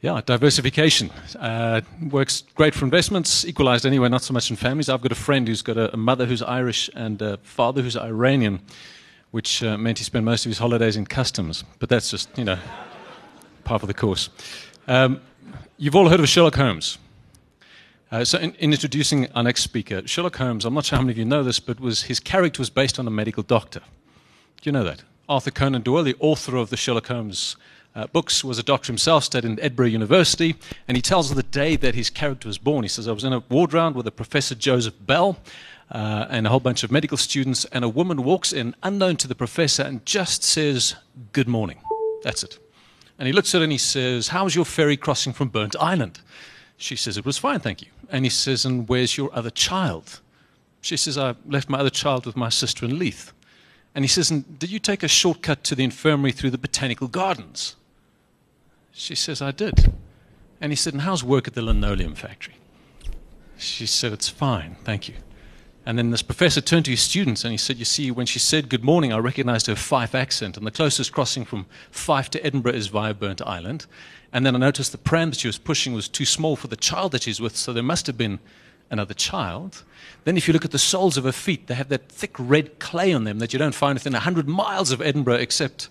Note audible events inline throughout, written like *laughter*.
Yeah, diversification uh, works great for investments. Equalized anyway, not so much in families. I've got a friend who's got a, a mother who's Irish and a father who's Iranian, which uh, meant he spent most of his holidays in customs. But that's just you know part of the course. Um, you've all heard of Sherlock Holmes. Uh, so, in, in, introducing our next speaker, Sherlock Holmes, I'm not sure how many of you know this, but was, his character was based on a medical doctor. Do you know that? Arthur Conan Doyle, the author of the Sherlock Holmes uh, books, was a doctor himself, studied at Edinburgh University, and he tells of the day that his character was born. He says, I was in a ward round with a Professor Joseph Bell uh, and a whole bunch of medical students, and a woman walks in, unknown to the professor, and just says, Good morning. That's it. And he looks at her and he says, How was your ferry crossing from Burntisland? She says, It was fine, thank you. And he says, And where's your other child? She says, I left my other child with my sister in Leith. And he says, And did you take a shortcut to the infirmary through the botanical gardens? She says, I did. And he said, And how's work at the linoleum factory? She said, It's fine, thank you. And then this professor turned to his students and he said, You see, when she said good morning, I recognized her Fife accent. And the closest crossing from Fife to Edinburgh is via Burntisland. And then I noticed the pram that she was pushing was too small for the child that she's with, so there must have been another child. Then, if you look at the soles of her feet, they have that thick red clay on them that you don't find within 100 miles of Edinburgh except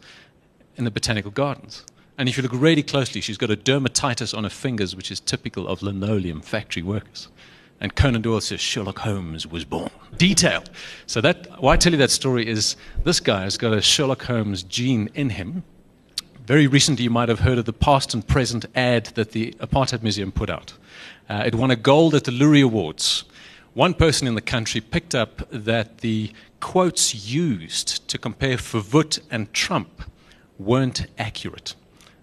in the botanical gardens. And if you look really closely, she's got a dermatitis on her fingers, which is typical of linoleum factory workers. And Conan Doyle says Sherlock Holmes was born. Detailed. So that why I tell you that story is this guy has got a Sherlock Holmes gene in him. Very recently, you might have heard of the past and present ad that the Apartheid Museum put out. Uh, it won a gold at the Loerie Awards. One person in the country picked up that the quotes used to compare Verwoerd and Trump weren't accurate,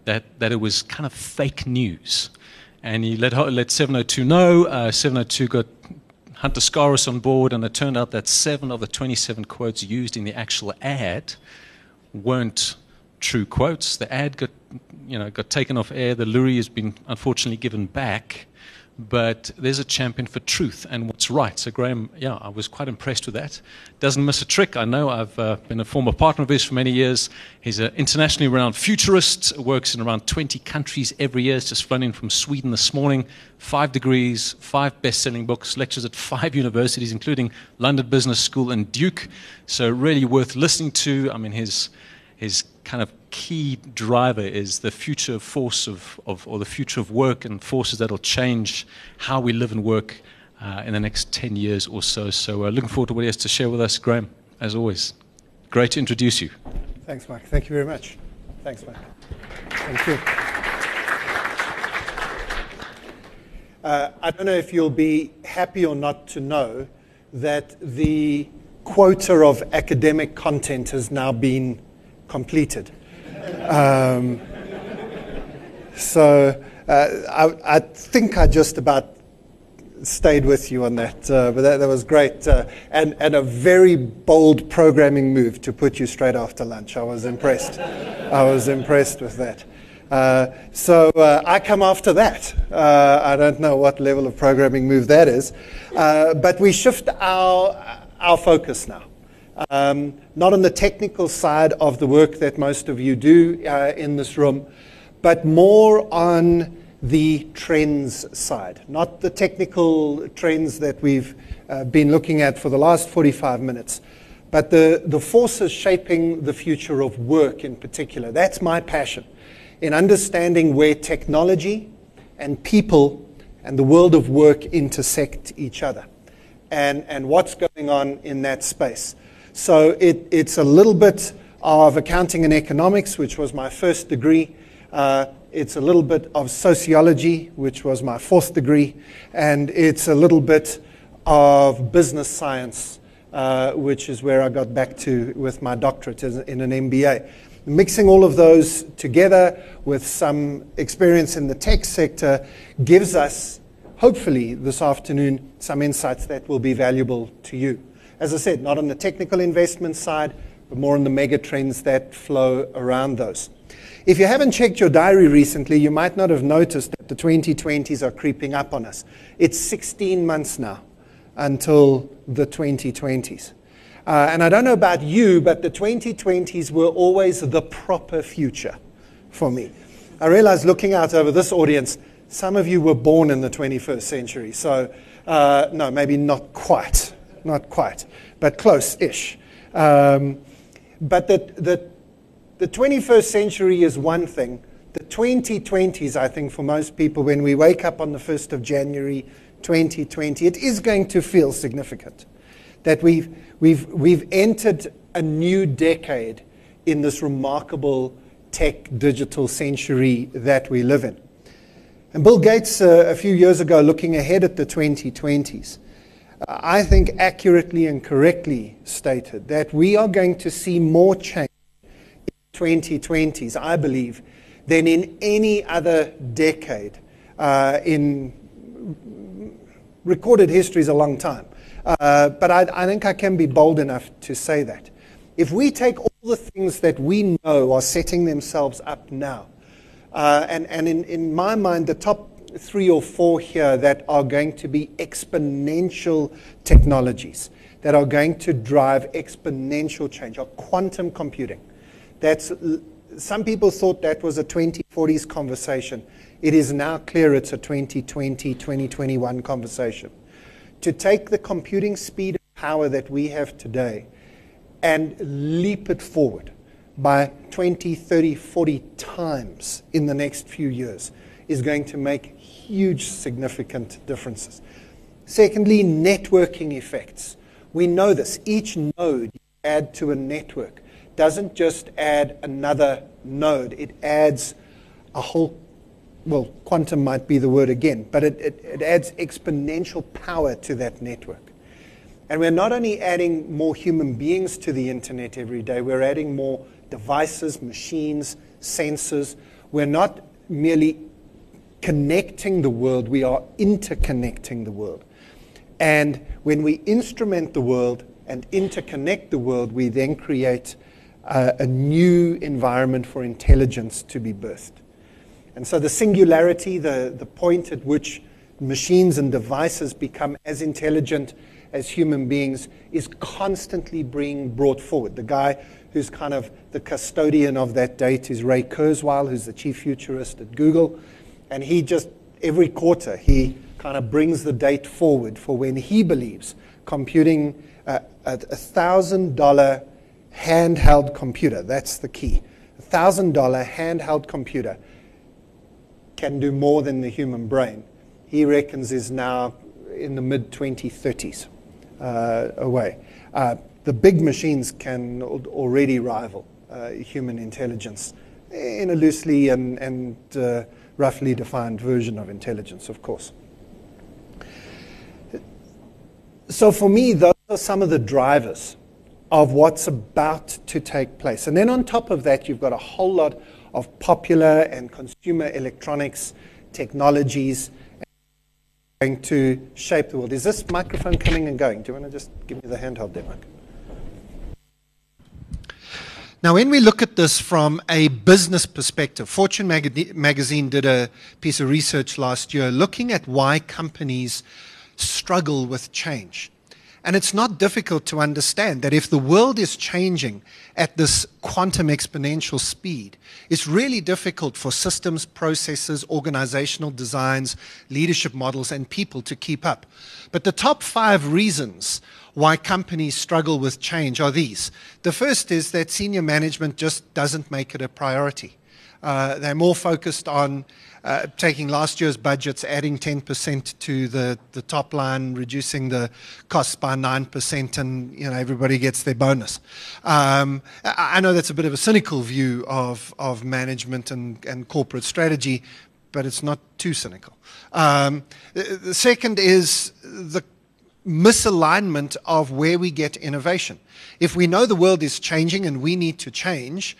that, that it was kind of fake news. And he let, let 702 know. Uh, 702 got Hunter Scaris on board, and it turned out that seven of the 27 quotes used in the actual ad weren't true quotes. The ad got, you know, got taken off air. The Loerie has been unfortunately given back. But there's a champion for truth and what's right. So Graeme, yeah, I was quite impressed with that. Doesn't miss a trick. I know I've uh, been a former partner of his for many years. He's an internationally renowned futurist. Works in around 20 countries every year. He's just flown in from Sweden this morning. Five degrees, five best-selling books, lectures at five *laughs* universities, including London Business School and Duke. So really worth listening to. I mean, his his kind of key driver is the future force of, of or the future of work and forces that will change how we live and work uh, in the next 10 years or so. So, uh, looking forward to what he has to share with us, Graeme, as always. Great to introduce you. Thanks, Mike. Thank you very much. Thanks, Mike. Thank you. Uh, I don't know if you'll be happy or not to know that the quota of academic content has now been completed. Um, so uh, I, I, think I just about stayed with you on that, uh, but that, that, was great. Uh, and, and a very bold programming move to put you straight after lunch. I was impressed. I was impressed with that. Uh, so uh, I come after that. Uh, I don't know what level of programming move that is, but we shift our, our focus now. Um, not on the technical side of the work that most of you do uh, in this room, but more on the trends side, not the technical trends that we've uh, been looking at for the last 45 minutes, but the, the forces shaping the future of work in particular. That's my passion in understanding where technology and people and the world of work intersect each other and, and what's going on in that space. So it, it's a little bit of accounting and economics, which was my first degree. Uh, it's a little bit of sociology, which was my fourth degree. And it's a little bit of business science, uh, which is where I got back to with my doctorate in an MBA. Mixing all of those together with some experience in the tech sector gives us, hopefully, this afternoon, some insights that will be valuable to you. As I said, not on the technical investment side, but more on the mega trends that flow around those. If you haven't checked your diary recently, you might not have noticed that the 2020s are creeping up on us. It's 16 months now until the 2020s. Uh, and I don't know about you, but the 2020s were always the proper future for me. I realize looking out over this audience, some of you were born in the 21st century. So, uh, no, maybe not quite, not quite, but close ish. Um, but the, the, the 21st century is one thing. The 2020s, I think, for most people, when we wake up on the 1st of January 2020, it is going to feel significant that we've, we've, we've entered a new decade in this remarkable tech digital century that we live in. And Bill Gates, uh, a few years ago, looking ahead at the 2020s, uh, I think accurately and correctly stated that we are going to see more change in 2020s, I believe, than in any other decade uh, in recorded history is a long time. Uh, but I, I think I can be bold enough to say that. If we take all the things that we know are setting themselves up now, uh, and, and in, in my mind, the top three or four here that are going to be exponential technologies that are going to drive exponential change are quantum computing. That's, some people thought that was a 2040s conversation. It is now clear it's a 2020, 2021 conversation. To take the computing speed and power that we have today and leap it forward by 20, 30, 40 times in the next few years is going to make huge, significant differences. Secondly, networking effects. We know this. Each node you add to a network doesn't just add another node, it adds a whole, well, quantum might be the word again, but it, it, it adds exponential power to that network. And we're not only adding more human beings to the internet every day, we're adding more devices, machines, sensors. We're not merely connecting the world, we are interconnecting the world. And when we instrument the world and interconnect the world, we then create uh, a new environment for intelligence to be birthed. And so the singularity, the, the point at which machines and devices become as intelligent as human beings, is constantly being brought forward. The guy who's kind of the custodian of that date is Ray Kurzweil, who's the chief futurist at Google. And he just, every quarter, he kind of brings the date forward for when he believes computing uh, a $1,000 handheld computer, that's the key. A $1,000 handheld computer can do more than the human brain. He reckons is now in the mid 2030s uh, away. Uh, the big machines can already rival uh, human intelligence in a loosely and, and uh, roughly defined version of intelligence, of course. So, for me, those are some of the drivers of what's about to take place. And then on top of that, you've got a whole lot of popular and consumer electronics technologies going to shape the world. Is this microphone coming and going? Do you want to just give me the handheld there, Mike? Now, when we look at this from a business perspective, Fortune magazine did a piece of research last year looking at why companies struggle with change. And it's not difficult to understand that if the world is changing at this quantum exponential speed, it's really difficult for systems, processes, organizational designs, leadership models, and people to keep up. But the top five reasons why companies struggle with change are these. The first is that senior management just doesn't make it a priority. Uh, they're more focused on uh, taking last year's budgets, adding 10% to the, the top line, reducing the costs by 9%, and you know, everybody gets their bonus. Um, I, know that's a bit of a cynical view of, of management and, and corporate strategy, but it's not too cynical. Um, the, the second is the misalignment of where we get innovation. If we know the world is changing and we need to change,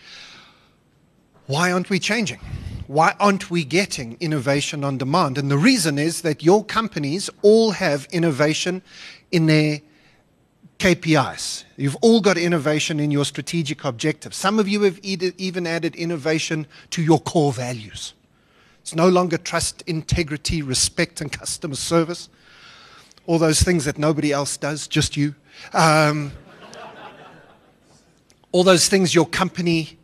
why aren't we changing? Why aren't we getting innovation on demand? And the reason is that your companies all have innovation in their KPIs. You've all got innovation in your strategic objectives. Some of you have even added innovation to your core values. It's no longer trust, integrity, respect, and customer service all those things that nobody else does, just you. Um, all those things your company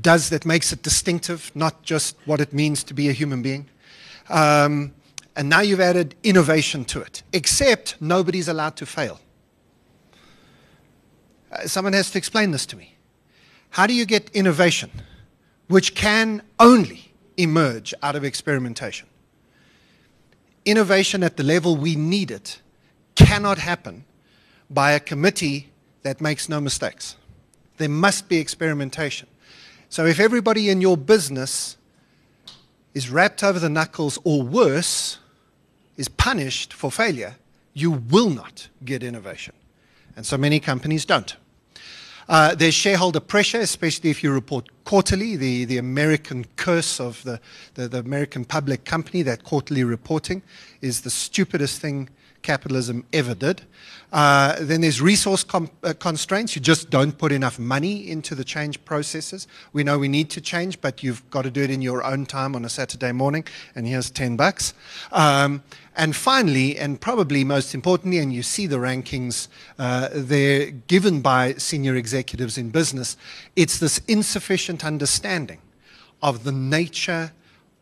does that makes it distinctive, not just what it means to be a human being. Um, and now you've added innovation to it, except nobody's allowed to fail. Uh, someone has to explain this to me. How do you get innovation, which can only emerge out of experimentation? Innovation at the level we need it cannot happen by a committee that makes no mistakes. There must be experimentation. So if everybody in your business is wrapped over the knuckles or worse, is punished for failure, you will not get innovation. And so many companies don't. Uh, there's shareholder pressure, especially if you report quarterly, the, the American curse of the, the, the American public company, that quarterly reporting is the stupidest thing capitalism ever did. Uh, then there's resource com- uh, constraints. You just don't put enough money into the change processes. We know we need to change, but you've got to do it in your own time on a Saturday morning, and here's 10 bucks. Um, and finally, and probably most importantly, and you see the rankings, uh, they're given by senior executives in business, it's this insufficient understanding of the nature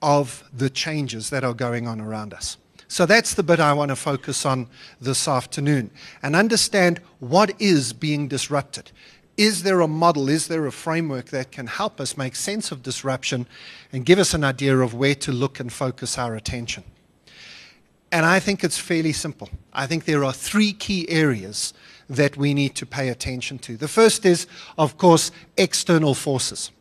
of the changes that are going on around us. So that's the bit I want to focus on this afternoon and understand what is being disrupted. Is there a model, is there a framework that can help us make sense of disruption and give us an idea of where to look and focus our attention? And I think it's fairly simple. I think there are three key areas that we need to pay attention to. The first is, of course, external forces.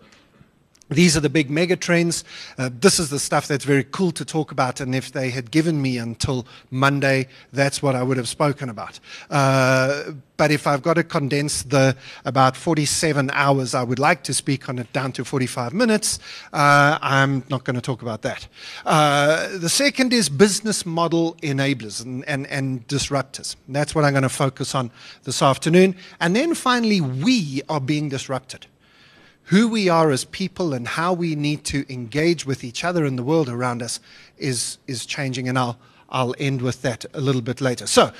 These are the big mega trends. Uh, this is the stuff that's very cool to talk about. And if they had given me until Monday, that's what I would have spoken about. Uh, but if I've got to condense the about 47 hours I would like to speak on it down to 45 minutes, uh, I'm not going to talk about that. Uh, the second is business model enablers and, and, and disruptors. That's what I'm going to focus on this afternoon. And then finally, we are being disrupted who we are as people and how we need to engage with each other in the world around us is, is changing. And I'll, I'll end with that a little bit later. So,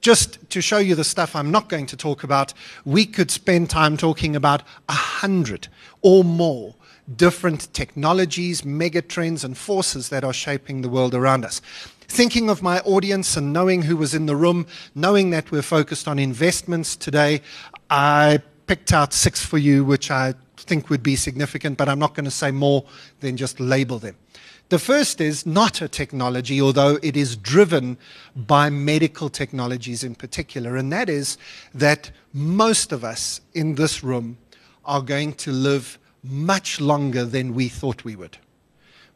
just to show you the stuff I'm not going to talk about, we could spend time talking about a hundred or more different technologies, megatrends, and forces that are shaping the world around us. Thinking of my audience and knowing who was in the room, knowing that we're focused on investments today, I picked out six for you, which I think would be significant, but I'm not going to say more than just label them. The first is not a technology, although it is driven by medical technologies in particular, and that is that most of us in this room are going to live much longer than we thought we would.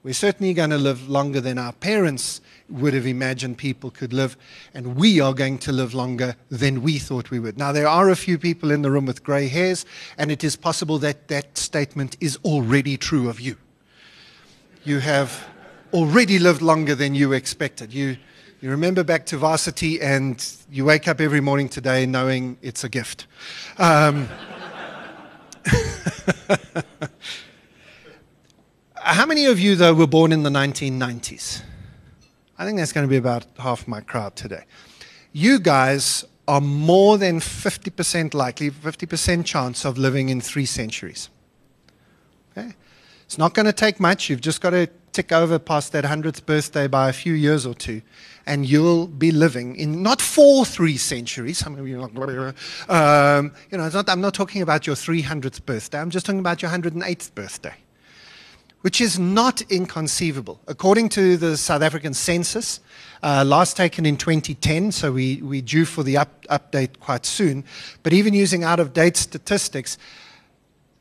We're certainly going to live longer than our parents would have imagined people could live, and we are going to live longer than we thought we would. Now, there are a few people in the room with grey hairs, and it is possible that that statement is already true of you. You have already lived longer than you expected. You, you remember back to varsity, and you wake up every morning today knowing it's a gift. Um, *laughs* How many of you, though, were born in the 1990s? I think that's going to be about half my crowd today. You guys are more than 50% likely, 50% chance of living in three centuries. Okay? It's not going to take much. You've just got to tick over past that 100th birthday by a few years or two, and you'll be living in not four three centuries. You um, you know, not, I'm not talking about your 300th birthday. I'm just talking about your 108th birthday which is not inconceivable. According to the South African census, uh, last taken in 2010, so we, we due for the up, update quite soon, but even using out of date statistics,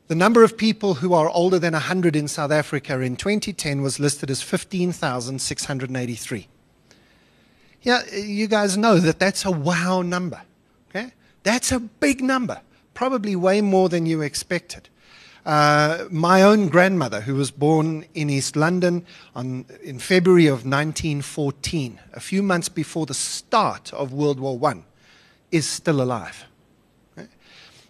the number of people who are older than 100 in South Africa in 2010 was listed as 15,683. Yeah, you guys know that that's a wow number. Okay? That's a big number, probably way more than you expected. Uh, my own grandmother, who was born in East London on, in February of 1914, a few months before the start of World War I, is still alive.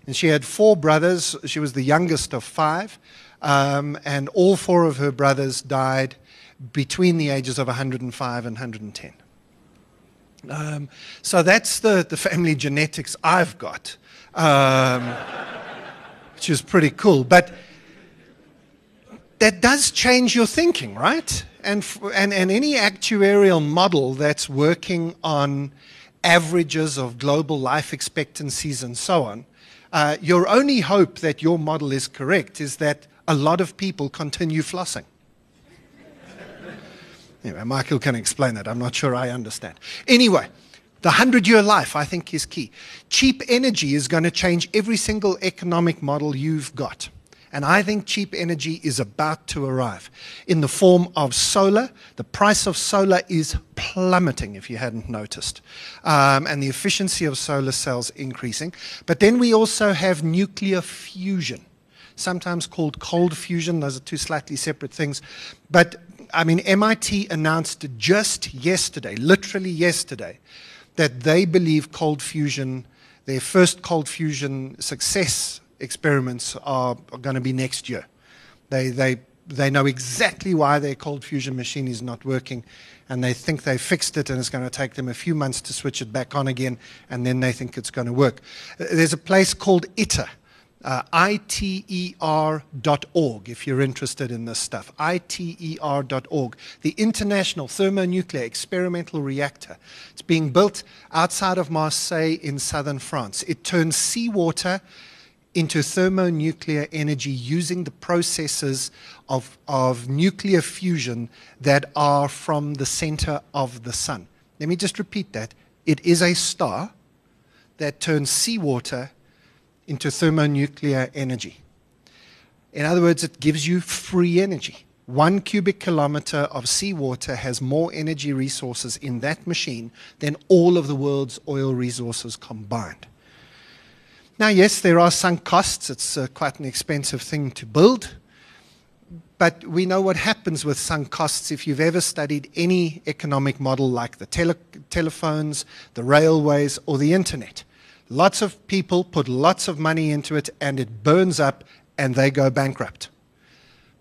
And she had four brothers. She was the youngest of five. Um, and all four of her brothers died between the ages of 105 and 110. Um, so that's the, the family genetics I've got. Um, which is pretty cool. But that does change your thinking, right? And, and, and any actuarial model that's working on averages of global life expectancies and so on, uh, your only hope that your model is correct is that a lot of people continue flossing. *laughs* anyway, Michael can explain that. I'm not sure I understand. Anyway, the 100 year life, I think, is key. Cheap energy is going to change every single economic model you've got. And I think cheap energy is about to arrive in the form of solar. The price of solar is plummeting, if you hadn't noticed, um, and the efficiency of solar cells increasing. But then we also have nuclear fusion, sometimes called cold fusion. Those are two slightly separate things. But I mean, MIT announced just yesterday, literally yesterday, that they believe cold fusion, their first cold fusion success experiments are, are going to be next year. They, they, they know exactly why their cold fusion machine is not working, and they think they fixed it, and it's going to take them a few months to switch it back on again, and then they think it's going to work. There's a place called ITER, uh, iter.org if you're interested in this stuff. iter.org, the International Thermonuclear Experimental Reactor. It's being built outside of Marseille in southern France. It turns seawater into thermonuclear energy using the processes of, of nuclear fusion that are from the center of the sun. Let me just repeat that. It is a star that turns seawater into thermonuclear energy. In other words, it gives you free energy. One cubic kilometer of seawater has more energy resources in that machine than all of the world's oil resources combined. Now, yes, there are sunk costs. It's uh, quite an expensive thing to build. But we know what happens with sunk costs if you've ever studied any economic model like the tele- telephones, the railways, or the internet. Lots of people put lots of money into it and it burns up and they go bankrupt.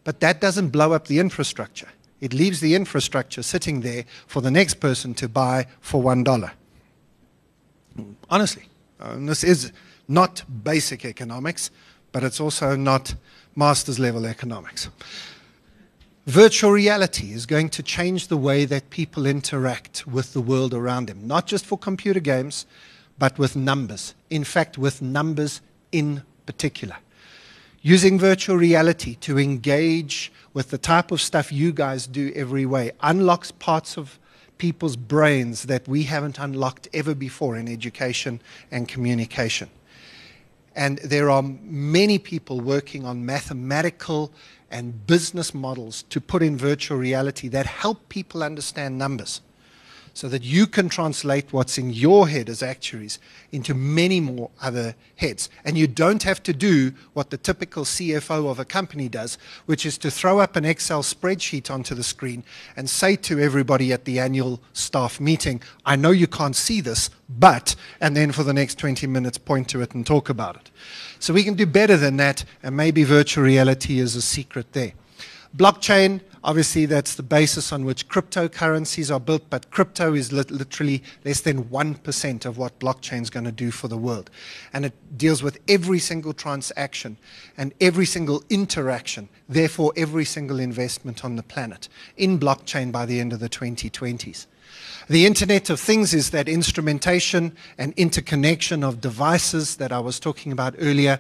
But that doesn't blow up the infrastructure. It leaves the infrastructure sitting there for the next person to buy for $1. Honestly, um, this is not basic economics, but it's also not master's level economics. Virtual reality is going to change the way that people interact with the world around them, not just for computer games, but with numbers. In fact, with numbers in particular. Using virtual reality to engage with the type of stuff you guys do every way unlocks parts of people's brains that we haven't unlocked ever before in education and communication. And there are many people working on mathematical and business models to put in virtual reality that help people understand numbers so that you can translate what's in your head as actuaries into many more other heads. And you don't have to do what the typical CFO of a company does, which is to throw up an Excel spreadsheet onto the screen and say to everybody at the annual staff meeting, I know you can't see this, but, and then for the next 20 minutes point to it and talk about it. So we can do better than that, and maybe virtual reality is a secret there. Blockchain, obviously, that's the basis on which cryptocurrencies are built, but crypto is li- literally less than 1% of what blockchain is going to do for the world. And it deals with every single transaction and every single interaction, therefore, every single investment on the planet in blockchain by the end of the 2020s. The Internet of Things is that instrumentation and interconnection of devices that I was talking about earlier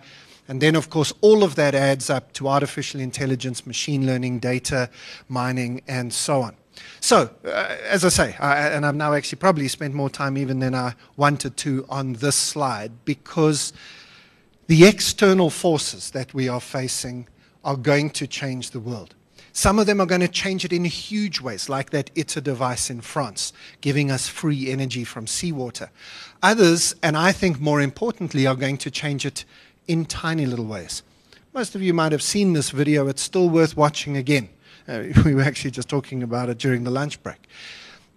then, of course, all of that adds up to artificial intelligence, machine learning, data mining, and so on. So, uh, as I say, and I've now actually probably spent more time even than I wanted to on this slide because the external forces that we are facing are going to change the world. Some of them are going to change it in huge ways, like that ITER device in France, giving us free energy from seawater. Others, and I think more importantly, are going to change it in tiny little ways. Most of you might have seen this video. It's still worth watching again. Uh, *laughs* we were actually just talking about it during the lunch break.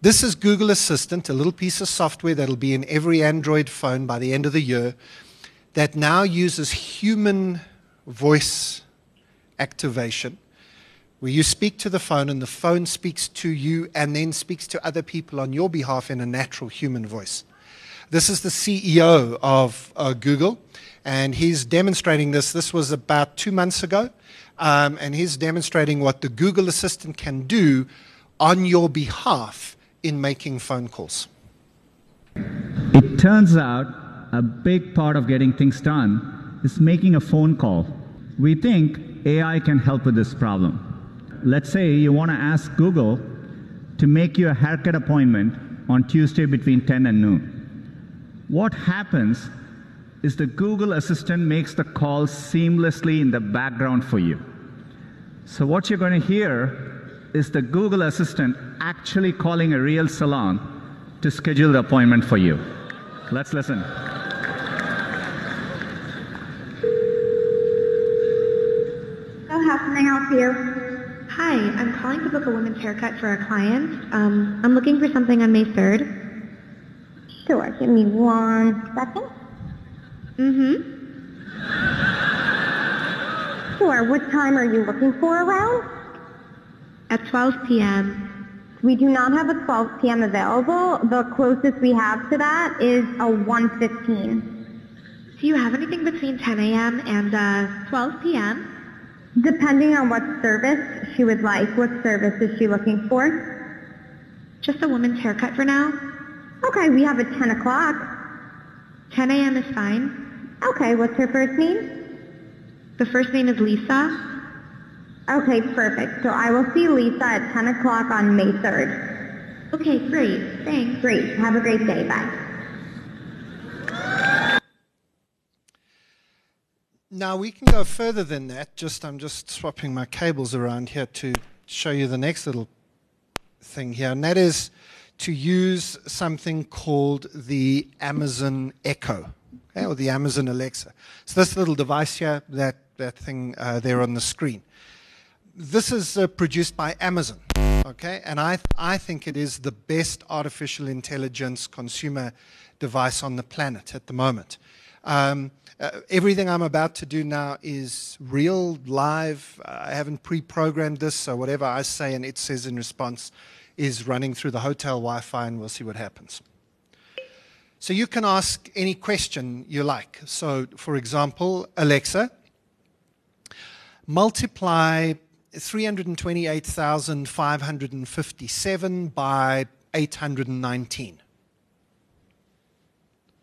This is Google Assistant, a little piece of software that'll be in every Android phone by the end of the year that now uses human voice activation where you speak to the phone and the phone speaks to you and then speaks to other people on your behalf in a natural human voice. This is the CEO of uh, Google, and he's demonstrating this. This was about two months ago. Um, and he's demonstrating what the Google Assistant can do on your behalf in making phone calls. It turns out a big part of getting things done is making a phone call. We think AI can help with this problem. Let's say you want to ask Google to make you a haircut appointment on Tuesday between 10 and noon. What happens is the Google Assistant makes the call seamlessly in the background for you. So what you're going to hear is the Google Assistant actually calling a real salon to schedule the appointment for you. Let's listen. So how can I help you? Hi, I'm calling to book a women's haircut for a client. Um, I'm looking for something on May 3rd. Sure, give me one second. Mm-hmm. Sure, what time are you looking for around? At 12 p.m. We do not have a 12 p.m. available. The closest we have to that is a 1.15. Do you have anything between 10 a.m. and uh, 12 p.m.? Depending on what service she would like. What service is she looking for? Just a woman's haircut for now. Okay, we have a 10 o'clock. 10 a.m. is fine. Okay, what's her first name? The first name is Lisa. Okay, perfect. So I will see Lisa at 10 o'clock on May 3rd. Okay, great. Thanks. Great. Have a great day. Bye. Now we can go further than that. Just I'm just swapping my cables around here to show you the next little thing here, and that is to use something called the Amazon Echo okay, or the Amazon Alexa. So this little device here, that that thing uh, there on the screen. This is uh, produced by Amazon, okay, and I I think it is the best artificial intelligence consumer device on the planet at the moment. Um, uh, everything I'm about to do now is real, live. I haven't pre programmed this, so whatever I say and it says in response is running through the hotel Wi Fi, and we'll see what happens. So you can ask any question you like. So, for example, Alexa, multiply 328,557 by 819.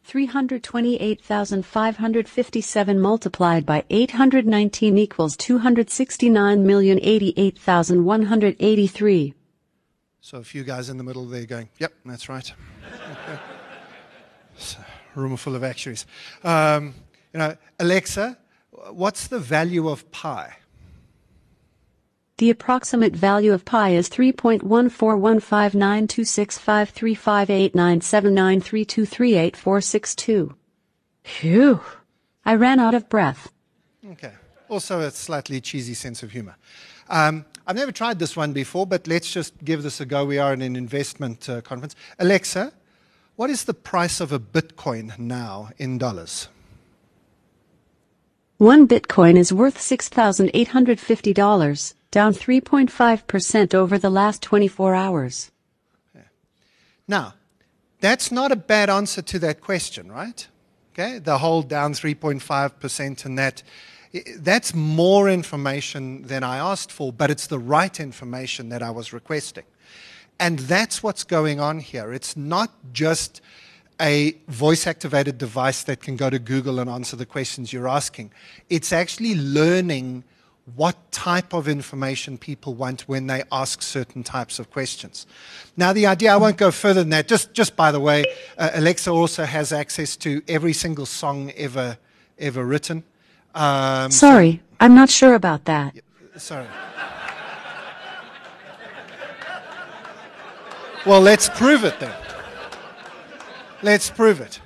328,557 multiplied by 819 equals 269,088,183. So a few guys in the middle there going, yep, that's right. *laughs* room full of actuaries. Um, you know, Alexa, what's the value of pi? The approximate value of pi is 3.141592653589793238462. Phew. I ran out of breath. Okay. Also a slightly cheesy sense of humor. Um, I've never tried this one before, but let's just give this a go. We are in an investment uh, conference. Alexa, what is the price of a Bitcoin now in dollars? One Bitcoin is worth $6,850 down 3.5% over the last 24 hours. Now, that's not a bad answer to that question, right? Okay, the whole down 3.5% and that that's more information than I asked for, but it's the right information that I was requesting. And that's what's going on here. It's not just a voice activated device that can go to Google and answer the questions you're asking. It's actually learning what type of information people want when they ask certain types of questions. Now, the idea, I won't go further than that. Just, just by the way, uh, Alexa also has access to every single song ever, ever written. Um, sorry, so, I'm not sure about that. Sorry. well, let's prove it then. Let's prove it.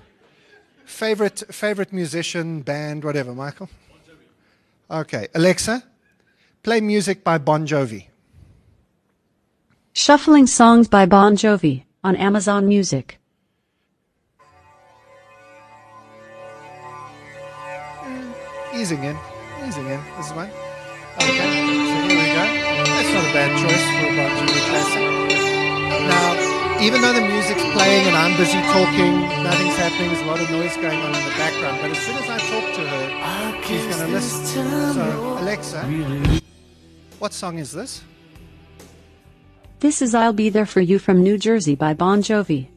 Favorite, favorite musician, band, whatever, Michael? Okay, Alexa, play music by Bon Jovi. Shuffling songs by Bon Jovi on Amazon Music. Easing in, easing in. This is one. Okay, so here we go. That's not a bad choice for a Bon Jovi classic. Now, even though the music's playing and I'm busy talking, nothing's happening, there's a lot of noise going on in the background. But as soon as I talk to her, she's going to listen. So, Alexa, what song is this? This is I'll Be There For You from New Jersey by Bon Jovi.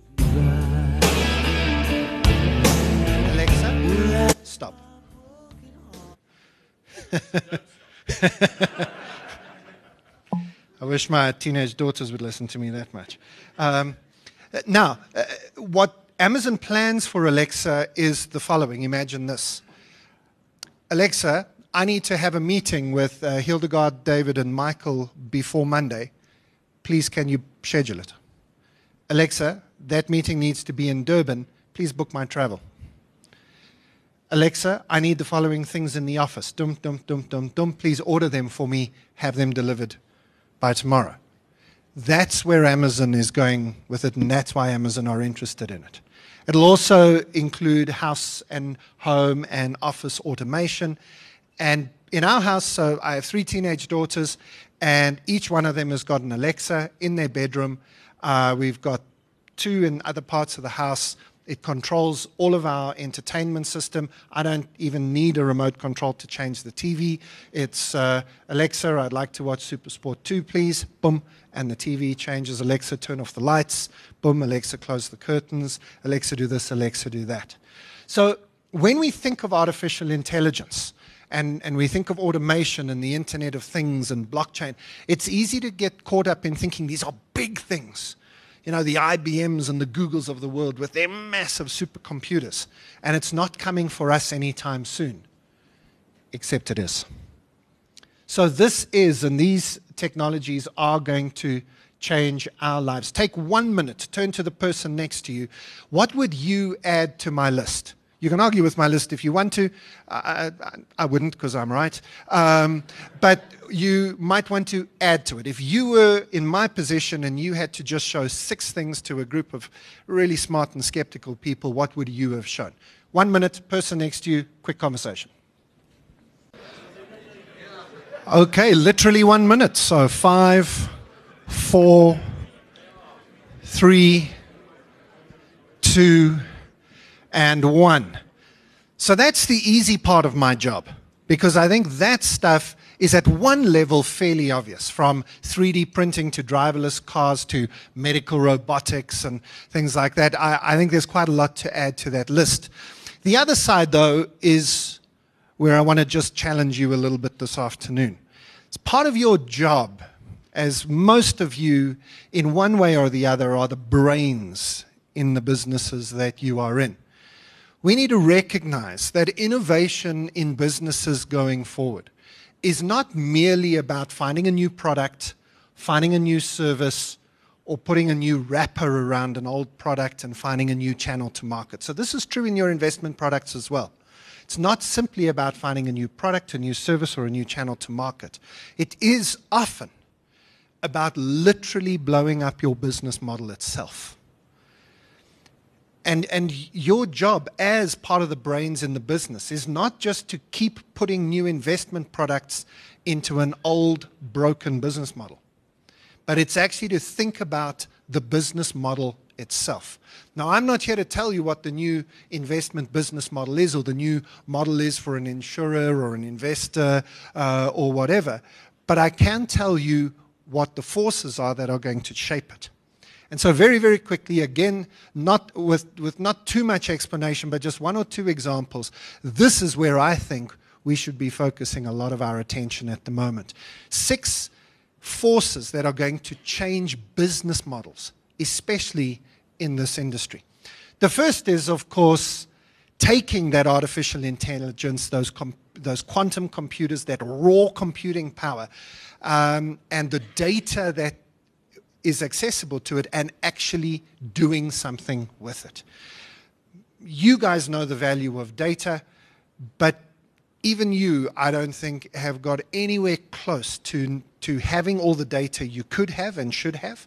*laughs* I wish my teenage daughters would listen to me that much. Um, now, uh, what Amazon plans for Alexa is the following. Imagine this Alexa, I need to have a meeting with uh, Hildegard, David, and Michael before Monday. Please, can you schedule it? Alexa, that meeting needs to be in Durban. Please book my travel. Alexa, I need the following things in the office. Dum, dum, dum, dum, dum. Please order them for me, have them delivered by tomorrow. That's where Amazon is going with it, and that's why Amazon are interested in it. It'll also include house and home and office automation. And in our house, so I have three teenage daughters, and each one of them has got an Alexa in their bedroom. Uh, we've got two in other parts of the house. It controls all of our entertainment system. I don't even need a remote control to change the TV. It's uh, Alexa, I'd like to watch Supersport 2, please. Boom. And the TV changes. Alexa, turn off the lights. Boom. Alexa, close the curtains. Alexa, do this. Alexa, do that. So when we think of artificial intelligence, and, and we think of automation and the Internet of Things and blockchain, it's easy to get caught up in thinking these are big things you know, the IBMs and the Googles of the world with their massive supercomputers. And it's not coming for us anytime soon, except it is. So, this is, and these technologies are going to change our lives. Take one minute, turn to the person next to you. What would you add to my list? You can argue with my list if you want to. I, I, I wouldn't because I'm right. Um, but you might want to add to it. If you were in my position and you had to just show six things to a group of really smart and skeptical people, what would you have shown? One minute, person next to you, quick conversation. Okay, literally one minute. So five, four, three, two, and one. So that's the easy part of my job because I think that stuff is at one level fairly obvious from 3D printing to driverless cars to medical robotics and things like that. I, I think there's quite a lot to add to that list. The other side, though, is where I want to just challenge you a little bit this afternoon. It's part of your job, as most of you, in one way or the other, are the brains in the businesses that you are in we need to recognize that innovation in businesses going forward is not merely about finding a new product, finding a new service, or putting a new wrapper around an old product and finding a new channel to market. So, this is true in your investment products as well. It's not simply about finding a new product, a new service, or a new channel to market. It is often about literally blowing up your business model itself. And, and your job as part of the brains in the business is not just to keep putting new investment products into an old, broken business model, but it's actually to think about the business model itself. Now, I'm not here to tell you what the new investment business model is or the new model is for an insurer or an investor uh, or whatever, but I can tell you what the forces are that are going to shape it. And so, very, very quickly, again, not with, with not too much explanation, but just one or two examples, this is where I think we should be focusing a lot of our attention at the moment. Six forces that are going to change business models, especially in this industry. The first is, of course, taking that artificial intelligence, those, com- those quantum computers, that raw computing power, um, and the data that is accessible to it and actually doing something with it. You guys know the value of data, but even you, I don't think, have got anywhere close to, to having all the data you could have and should have,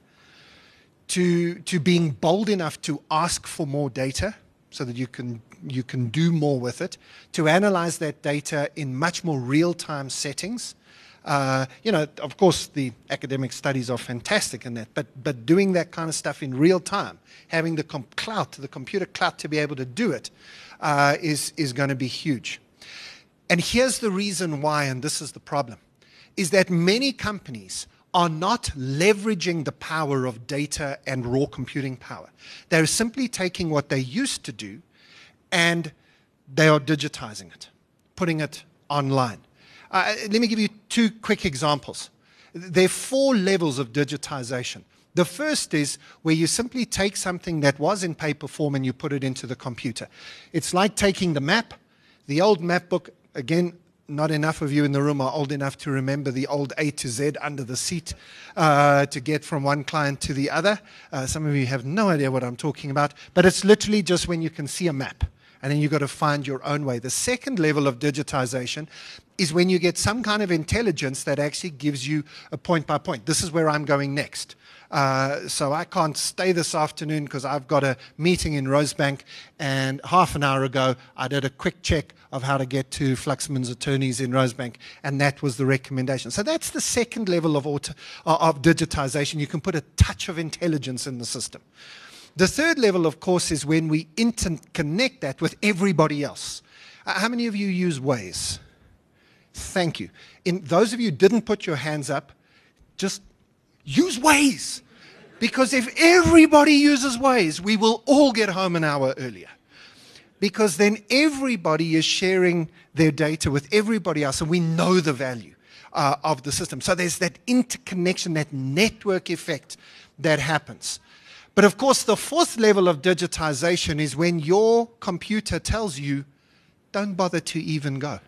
to, to being bold enough to ask for more data so that you can, you can do more with it, to analyze that data in much more real time settings Uh, you know, of course, the academic studies are fantastic in that, but, but doing that kind of stuff in real time, having the clout, the computer clout to be able to do it, uh, is is going to be huge. And here's the reason why, and this is the problem, is that many companies are not leveraging the power of data and raw computing power. They're simply taking what they used to do and they are digitizing it, putting it online. Uh, let me give you two quick examples. There are four levels of digitization. The first is where you simply take something that was in paper form and you put it into the computer. It's like taking the map, the old map book, again, not enough of you in the room are old enough to remember the old A to Z under the seat uh, to get from one client to the other. Uh, some of you have no idea what I'm talking about, but it's literally just when you can see a map and then you've got to find your own way. The second level of digitization is when you get some kind of intelligence that actually gives you a point by point. This is where I'm going next. Uh, so I can't stay this afternoon because I've got a meeting in Rosebank. And half an hour ago, I did a quick check of how to get to Fluxman's attorneys in Rosebank, and that was the recommendation. So that's the second level of, auto, uh, of digitization. You can put a touch of intelligence in the system. The third level, of course, is when we interconnect that with everybody else. Uh, how many of you use Waze? Thank you. In those of you didn't put your hands up, just use Waze. Because if everybody uses Waze, we will all get home an hour earlier. Because then everybody is sharing their data with everybody else, and we know the value uh, of the system. So there's that interconnection, that network effect that happens. But of course, the fourth level of digitization is when your computer tells you, don't bother to even go.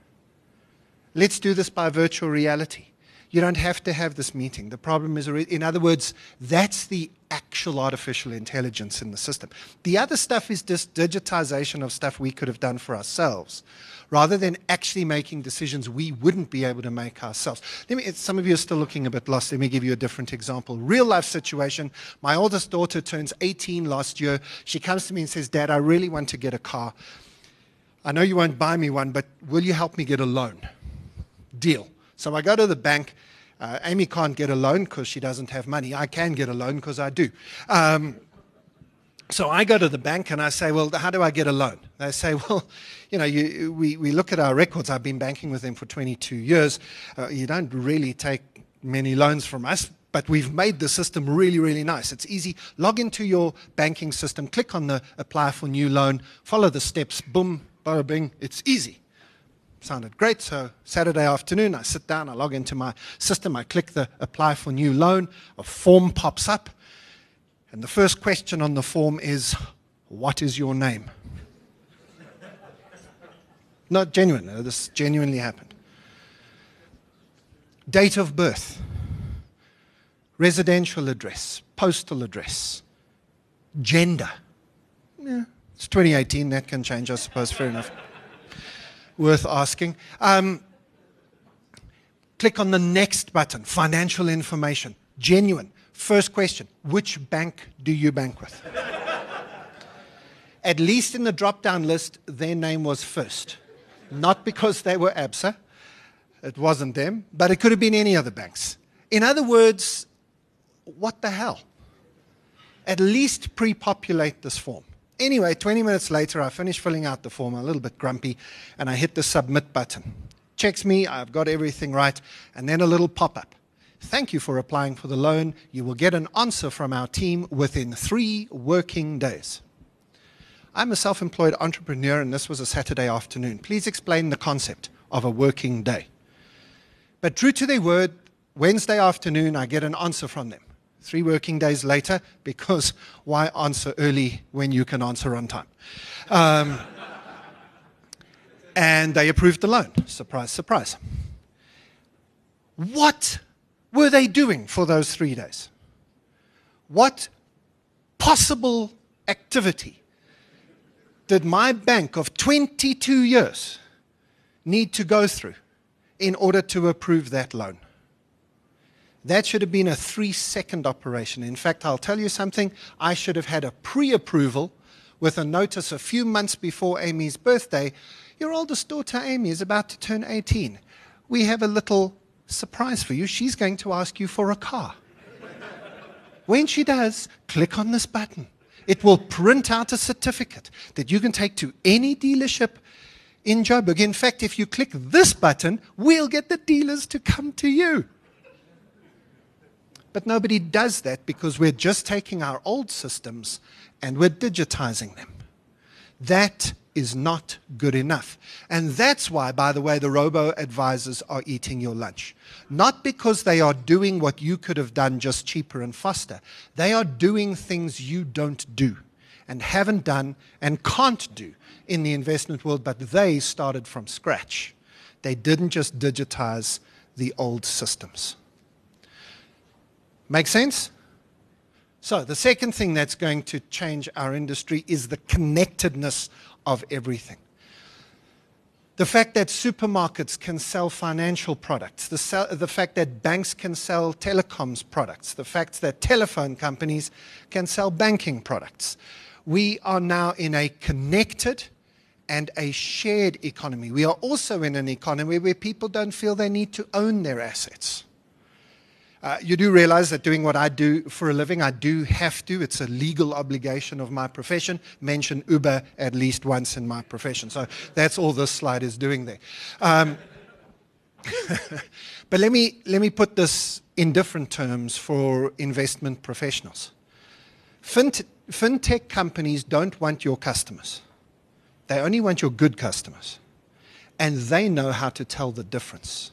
Let's do this by virtual reality. You don't have to have this meeting. The problem is, in other words, that's the actual artificial intelligence in the system. The other stuff is just digitization of stuff we could have done for ourselves, rather than actually making decisions we wouldn't be able to make ourselves. Let me, some of you are still looking a bit lost. Let me give you a different example. Real life situation. My oldest daughter turns 18 last year. She comes to me and says, Dad, I really want to get a car. I know you won't buy me one, but will you help me get a loan? Deal. So I go to the bank. Uh, Amy can't get a loan because she doesn't have money. I can get a loan because I do. Um, so I go to the bank and I say, Well, how do I get a loan? They say, *laughs* Well, you know, you, we, we look at our records. I've been banking with them for 22 years. Uh, you don't really take many loans from us, but we've made the system really, really nice. It's easy. Log into your banking system, click on the apply for new loan, follow the steps, boom, bada bing. It's easy sounded great. So Saturday afternoon, I sit down, I log into my system, I click the apply for new loan, a form pops up, and the first question on the form is, What is your name? *laughs* Not genuine, this genuinely happened. Date of birth, residential address, postal address, gender. Yeah, it's 2018, that can change, I suppose, fair enough worth asking. Um, click on the next button, financial information, genuine. First question Which bank do you bank with? At least in the drop down list, their name was first. Not because they were ABSA, it wasn't them, but it could have been any other banks. In other words, what the hell? At least pre populate this form. Anyway, 20 minutes later, I finish filling out the form, a little bit grumpy, and I hit the submit button. Checks me, I've got everything right, and then a little pop up. Thank you for applying for the loan. You will get an answer from our team within three working days. I'm a self employed entrepreneur, and this was a Saturday afternoon. Please explain the concept of a working day. But true to their word, Wednesday afternoon, I get an answer from them three working days later because why answer early when you can answer on time? Um, and they approved the loan. Surprise, surprise. What were they doing for those three days? What possible activity did my bank of 22 years need to go through in order to approve that loan? That should have been a three second operation. In fact, I'll tell you something. I should have had a pre approval with a notice a few months before Amy's birthday. Your oldest daughter, Amy, is about to turn 18. We have a little surprise for you, she's going to ask you for a car. when she does, click on this button. It will print out a certificate that you can take to any dealership in Joburg. In fact, if you click this button, we'll get the dealers to come to you. But nobody does that because we're just taking our old systems and we're digitizing them. That is not good enough. And that's why, by the way, the robo advisors are eating your lunch. Not because they are doing what you could have done just cheaper and faster. They are doing things you don't do and haven't done and can't do in the investment world, but they started from scratch. They didn't just digitize the old systems. Make sense? So, the second thing that's going to change our industry is the connectedness of everything. The fact that supermarkets can sell financial products, the, sell, the, fact that banks can sell telecoms products, the fact that telephone companies can sell banking products. We are now in a connected and a shared economy. We are also in an economy where people don't feel they need to own their assets. Uh, you do realize that doing what I do for a living, I do have to, it's a legal obligation of my profession, mention Uber at least once in my profession. So that's all this slide is doing there. Um, *laughs* but let me, let me put this in different terms for investment professionals. Fint- fintech companies don't want your customers, they only want your good customers. And they know how to tell the difference.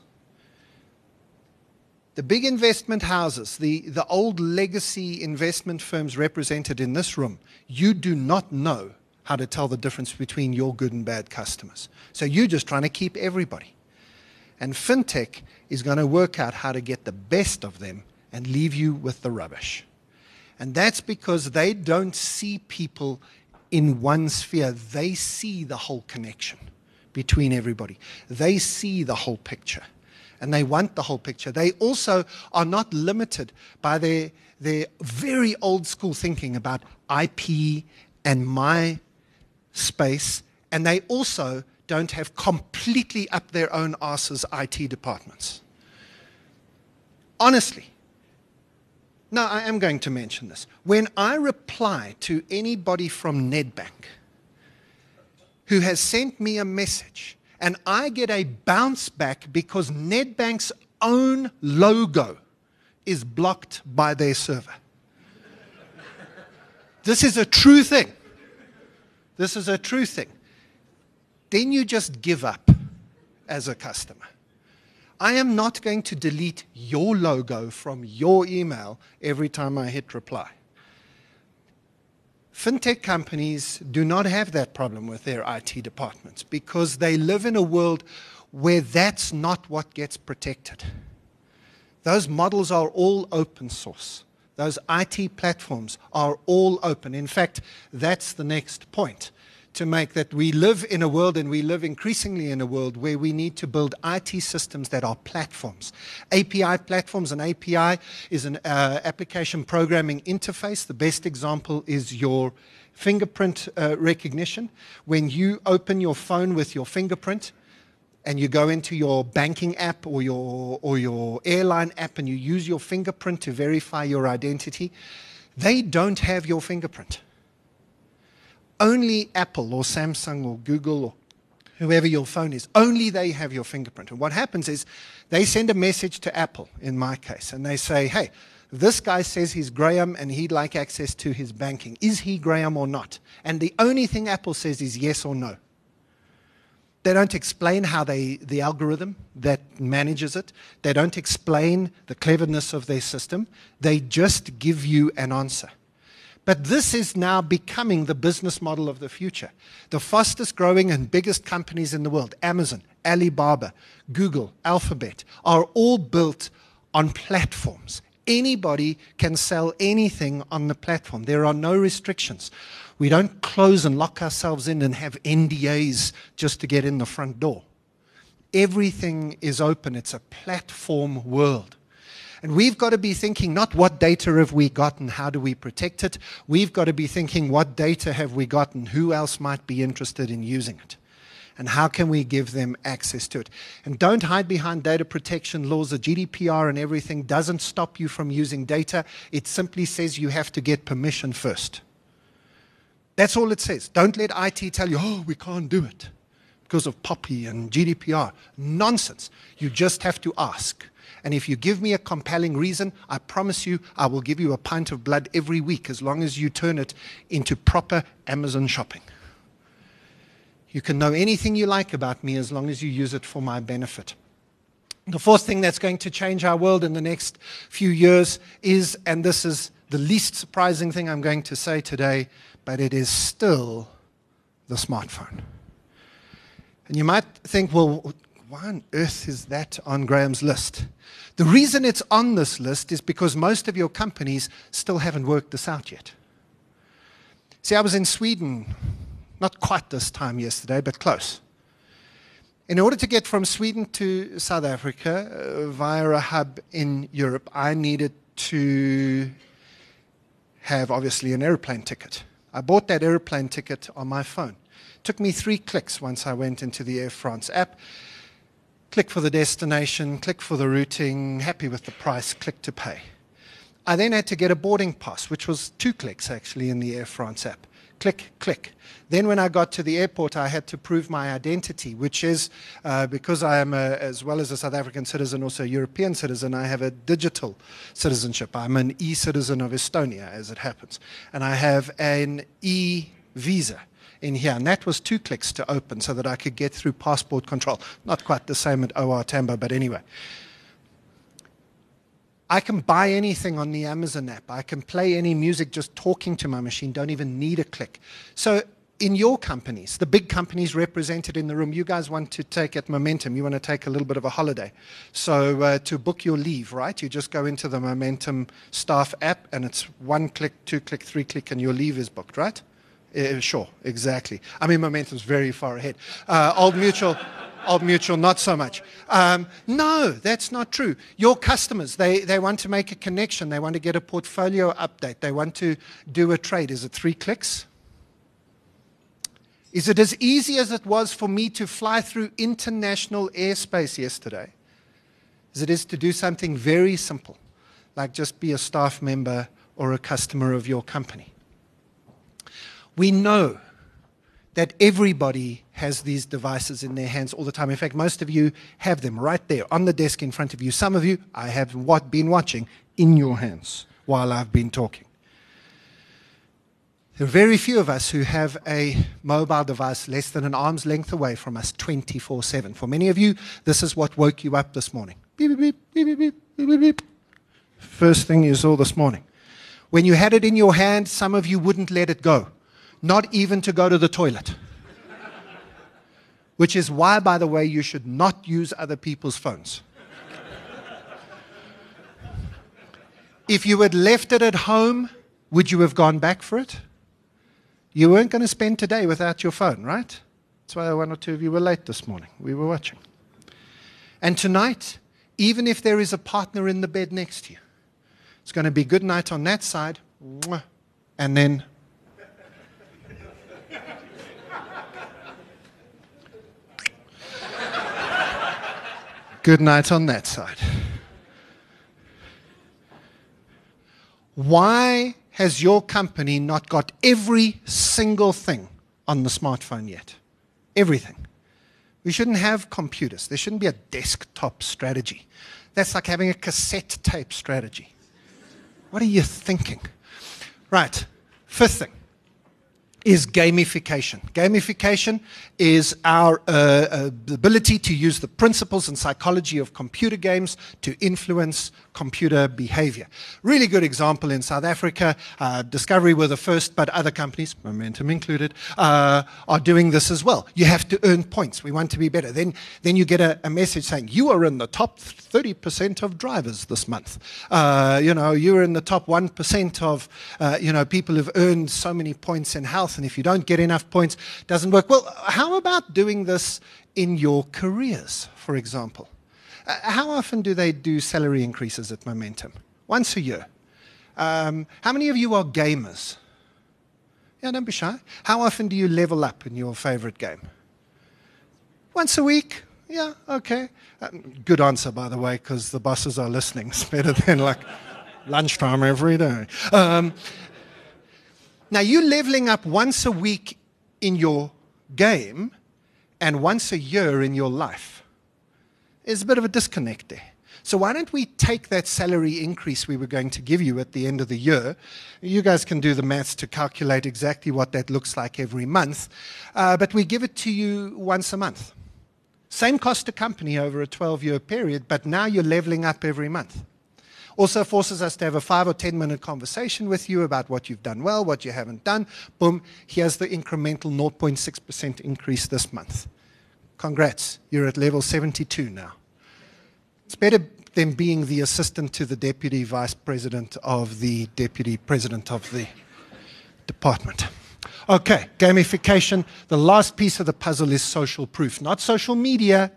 The big investment houses, the, the old legacy investment firms represented in this room, you do not know how to tell the difference between your good and bad customers. So you're just trying to keep everybody. And fintech is going to work out how to get the best of them and leave you with the rubbish. And that's because they don't see people in one sphere, they see the whole connection between everybody, they see the whole picture and they want the whole picture. They also are not limited by their, their very old school thinking about IP and my space, and they also don't have completely up their own asses IT departments. Honestly, now I am going to mention this. When I reply to anybody from Nedbank who has sent me a message and I get a bounce back because Nedbank's own logo is blocked by their server. this is a true thing. This is a true thing. Then you just give up as a customer. I am not going to delete your logo from your email every time I hit reply. Fintech companies do not have that problem with their IT departments because they live in a world where that's not what gets protected. Those models are all open source. Those IT platforms are all open. In fact, that's the next point to make that we live in a world and we live increasingly in a world where we need to build IT systems that are platforms. API platforms, an API is an uh, application programming interface. The best example is your fingerprint uh, recognition. When you open your phone with your fingerprint, and you go into your banking app or your, or your airline app and you use your fingerprint to verify your identity, they don't have your fingerprint only Apple or Samsung or Google or whoever your phone is, only they have your fingerprint. And what happens is they send a message to Apple, in my case, and they say, hey, this guy says he's Graeme and he'd like access to his banking. Is he Graeme or not? And the only thing Apple says is yes or no. They don't explain how they, the algorithm that manages it, they don't explain the cleverness of their system. They just give you an answer. But this is now becoming the business model of the future. The fastest growing and biggest companies in the world, Amazon, Alibaba, Google, Alphabet, are all built on platforms. Anybody can sell anything on the platform. There are no restrictions. We don't close and lock ourselves in and have NDAs just to get in the front door. Everything is open. It's a platform world. And we've got to be thinking not what data have we gotten, how do we protect it? We've got to be thinking what data have we gotten, who else might be interested in using it. And how can we give them access to it? And don't hide behind data protection laws. The GDPR and everything doesn't stop you from using data. It simply says you have to get permission first. That's all it says. Don't let IT tell you, oh, we can't do it because of POPI and GDPR. Nonsense. You just have to ask. And if you give me a compelling reason, I promise you I will give you a pint of blood every week as long as you turn it into proper Amazon shopping. You can know anything you like about me as long as you use it for my benefit. The fourth thing that's going to change our world in the next few years is, and this is the least surprising thing I'm going to say today, but it is still the smartphone. And you might think, well, why on earth is that on Graeme's list? The reason it's on this list is because most of your companies still haven't worked this out yet. See, I was in Sweden, not quite this time yesterday, but close. In order to get from Sweden to South Africa uh, via a hub in Europe, I needed to have obviously an airplane ticket. I bought that airplane ticket on my phone. It took me three clicks once I went into the Air France app. Click for the destination, click for the routing, happy with the price, click to pay. I then had to get a boarding pass, which was two clicks actually in the Air France app. Click, click. Then, when I got to the airport, I had to prove my identity, which is uh, because I am, a, as well as a South African citizen, also a European citizen, I have a digital citizenship. I'm an e citizen of Estonia, as it happens. And I have an e visa in here. And that was two clicks to open so that I could get through passport control. Not quite the same at OR Tambo, but anyway. I can buy anything on the Amazon app. I can play any music just talking to my machine, don't even need a click. So, in your companies, the big companies represented in the room, you guys want to take at Momentum, you want to take a little bit of a holiday. So, uh, to book your leave, right, you just go into the Momentum staff app and it's one click, two click, three click, and your leave is booked, right? Uh, sure, exactly. I mean, Momentum's very far ahead. Uh, Old Mutual. Old Mutual, not so much. Um, no, that's not true. Your customers, they, they want to make a connection. They want to get a portfolio update. They want to do a trade. Is it three clicks? Is it as easy as it was for me to fly through international airspace yesterday as it is to do something very simple, like just be a staff member or a customer of your company? We know that everybody has these devices in their hands all the time. In fact, most of you have them right there on the desk in front of you. Some of you, I have what, been watching in your hands while I've been talking. There are very few of us who have a mobile device less than an arm's length away from us 24 7. For many of you, this is what woke you up this morning. Beep, beep, beep, beep, beep, beep, beep. First thing you saw this morning. When you had it in your hand, some of you wouldn't let it go not even to go to the toilet. Which is why, by the way, you should not use other people's phones. if you had left it at home, would you have gone back for it? You weren't going to spend today without your phone, right? That's why one or two of you were late this morning. We were watching. And tonight, even if there is a partner in the bed next to you, it's going to be good night on that side, and then Good night on that side. Why has your company not got every single thing on the smartphone yet? Everything. We shouldn't have computers. There shouldn't be a desktop strategy. That's like having a cassette tape strategy. What are you thinking? Right. Fifth thing is gamification. Gamification is our uh, uh, ability to use the principles and psychology of computer games to influence computer behavior. Really good example in South Africa. Uh, Discovery were the first, but other companies, Momentum included, uh, are doing this as well. You have to earn points. We want to be better. Then, then you get a, a message saying, you are in the top 30% of drivers this month. Uh, you know, you're in the top 1% of, uh, you know, people who've earned so many points in health. And if you don't get enough points, doesn't work. Well, how about doing this in your careers, for example? Uh, how often do they do salary increases at Momentum? Once a year. Um, how many of you are gamers? Yeah, don't be shy. How often do you level up in your favorite game? Once a week? Yeah, okay. Uh, good answer, by the way, because the bosses are listening. *laughs* It's better than like lunchtime every day. Um, now, you leveling up once a week in your game and once a year in your life. There's a bit of a disconnect there. So why don't we take that salary increase we were going to give you at the end of the year? You guys can do the maths to calculate exactly what that looks like every month, uh, but we give it to you once a month. Same cost to company over a 12 year period, but now you're leveling up every month. Also forces us to have a five or 10 minute conversation with you about what you've done well, what you haven't done. Boom, here's the incremental 0.6% increase this month. Congrats, you're at level 72 now. It's better than being the assistant to the deputy vice president of the deputy president of the department. Okay, gamification. The last piece of the puzzle is social proof, not social media.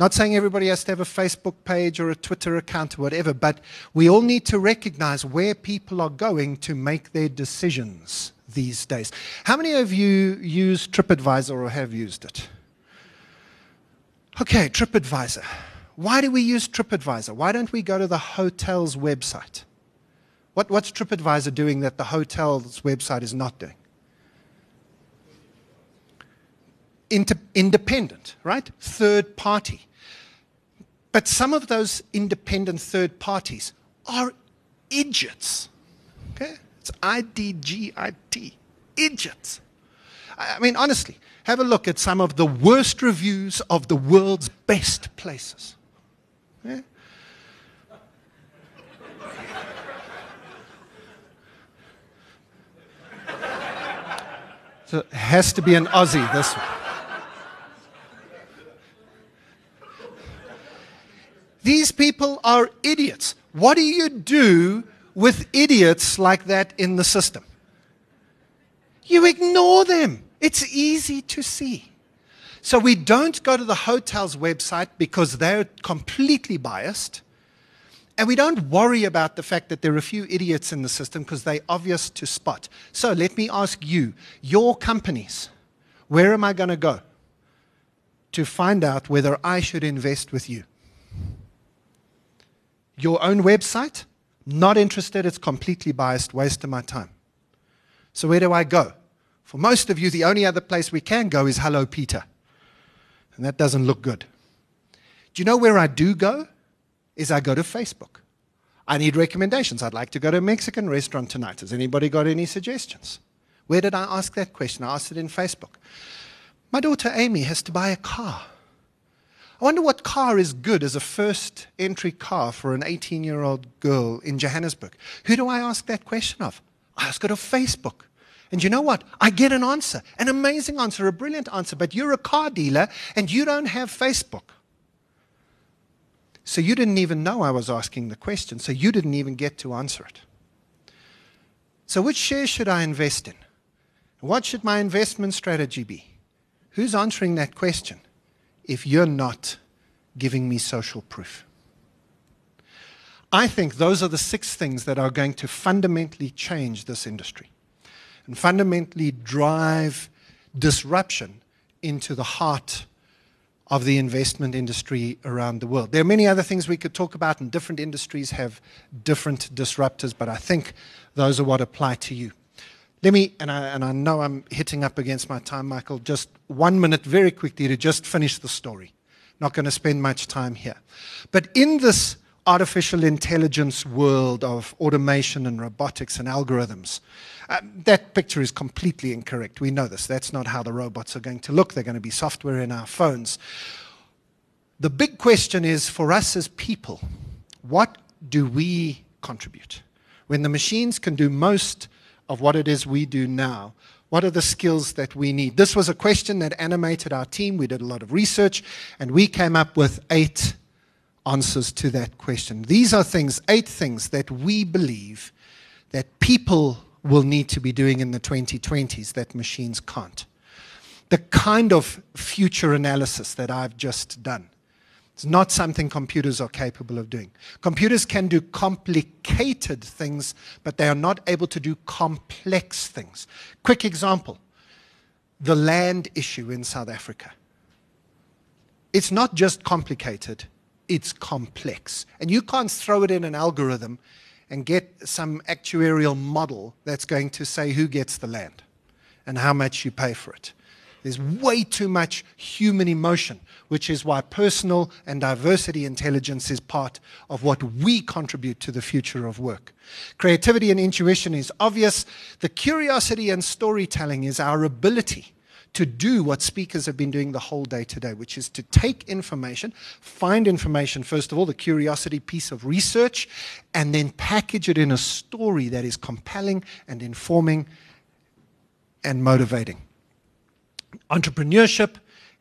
Not saying everybody has to have a Facebook page or a Twitter account or whatever, but we all need to recognize where people are going to make their decisions these days. How many of you use TripAdvisor or have used it? Okay, TripAdvisor. Why do we use TripAdvisor? Why don't we go to the hotel's website? What, what's TripAdvisor doing that the hotel's website is not doing? Inter independent, right? Third party. But some of those independent third parties are idiots. Okay? It's I D G I T. Idiots. I mean, honestly, have a look at some of the worst reviews of the world's best places. So it has to be an Aussie, this one. These people are idiots. What do you do with idiots like that in the system? You ignore them. It's easy to see. So we don't go to the hotel's website because they're completely biased. And we don't worry about the fact that there are a few idiots in the system because they're obvious to spot. So let me ask you, your companies, where am I going to go to find out whether I should invest with you? Your own website? Not interested, it's completely biased, waste of my time. So where do I go? For most of you, the only other place we can go is Hello Peter. And that doesn't look good. Do you know where I do go? Is I go to Facebook. I need recommendations. I'd like to go to a Mexican restaurant tonight. Has anybody got any suggestions? Where did I ask that question? I asked it in Facebook. My daughter Amy has to buy a car. I wonder what car is good as a first entry car for an 18 year old girl in Johannesburg. Who do I ask that question of? I ask it of Facebook. And you know what? I get an answer, an amazing answer, a brilliant answer, but you're a car dealer and you don't have Facebook. So you didn't even know I was asking the question, so you didn't even get to answer it. So, which shares should I invest in? What should my investment strategy be? Who's answering that question? If you're not giving me social proof. I think those are the six things that are going to fundamentally change this industry and fundamentally drive disruption into the heart of the investment industry around the world. There are many other things we could talk about, and different industries have different disruptors, but I think those are what apply to you. Let me, and I, and I know I'm hitting up against my time, Michael, just one minute very quickly to just finish the story. Not going to spend much time here. But in this artificial intelligence world of automation and robotics and algorithms, uh, that picture is completely incorrect. We know this. That's not how the robots are going to look. They're going to be software in our phones. The big question is for us as people, what do we contribute? When the machines can do most of what it is we do now. What are the skills that we need? This was a question that animated our team. We did a lot of research and we came up with eight answers to that question. These are things, eight things that we believe that people will need to be doing in the 2020s that machines can't. The kind of future analysis that I've just done it's not something computers are capable of doing. Computers can do complicated things, but they are not able to do complex things. Quick example the land issue in South Africa. it's not just complicated, it's complex. And you can't throw it in an algorithm and get some actuarial model that's going to say who gets the land and how much you pay for it. There's way too much human emotion, which is why personal and diversity intelligence is part of what we contribute to the future of work. Creativity and intuition is obvious. The curiosity and storytelling is our ability to do what speakers have been doing the whole day today, which is to take information, find information, first of all, the curiosity piece of research, and then package it in a story that is compelling and informing and motivating entrepreneurship,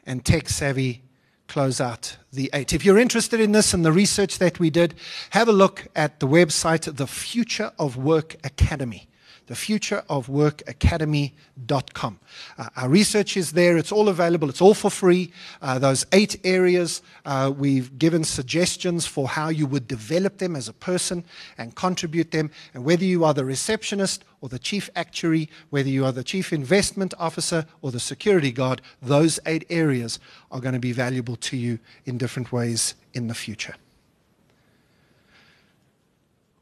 and tech savvy close out the eight. If you're interested in this and the research that we did, have a look at the website, The Future of Work Academy thefutureofworkacademy.com. Uh, our research is there. It's all available. It's all for free. Uh, those eight areas, uh, we've given suggestions for how you would develop them as a person and contribute them. And whether you are the receptionist or the chief actuary, whether you are the chief investment officer or the security guard, those eight areas are going to be valuable to you in different ways in the future.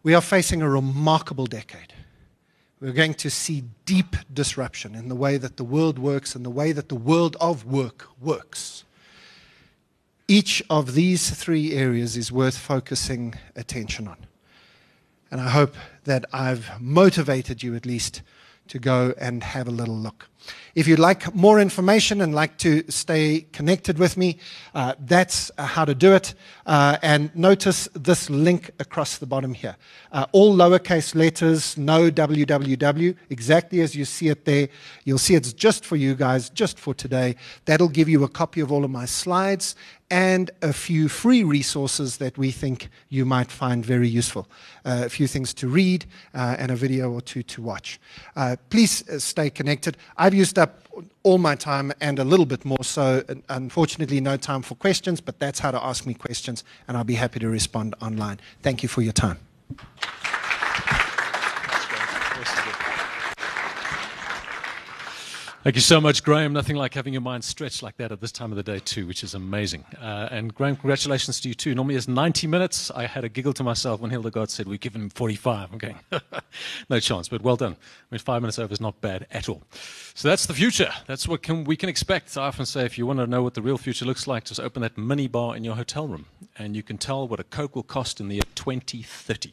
We are facing a remarkable decade. We're going to see deep disruption in the way that the world works and the way that the world of work works. Each of these three areas is worth focusing attention on. And I hope that I've motivated you at least to go and have a little look. If you'd like more information and like to stay connected with me, uh, that's uh, how to do it. Uh, and notice this link across the bottom here. Uh, all lowercase letters, no www, exactly as you see it there. You'll see it's just for you guys, just for today. That'll give you a copy of all of my slides and a few free resources that we think you might find very useful. Uh, a few things to read uh, and a video or two to watch. Uh, please stay connected. I've used up all my time and a little bit more, so unfortunately, no time for questions, but that's how to ask me questions, and I'll be happy to respond online. Thank you for your time. Thank you so much, Graeme. Nothing like having your mind stretched like that at this time of the day, too, which is amazing. Uh, and Graeme, congratulations to you, too. Normally it's 90 minutes. I had a giggle to myself when Hildegard said we've given him 45. I'm going, *laughs* no chance, but well done. I mean, five minutes over is not bad at all. So that's the future. That's what can, we can expect. I often say if you want to know what the real future looks like, just open that mini bar in your hotel room, and you can tell what a Coke will cost in the year 2030.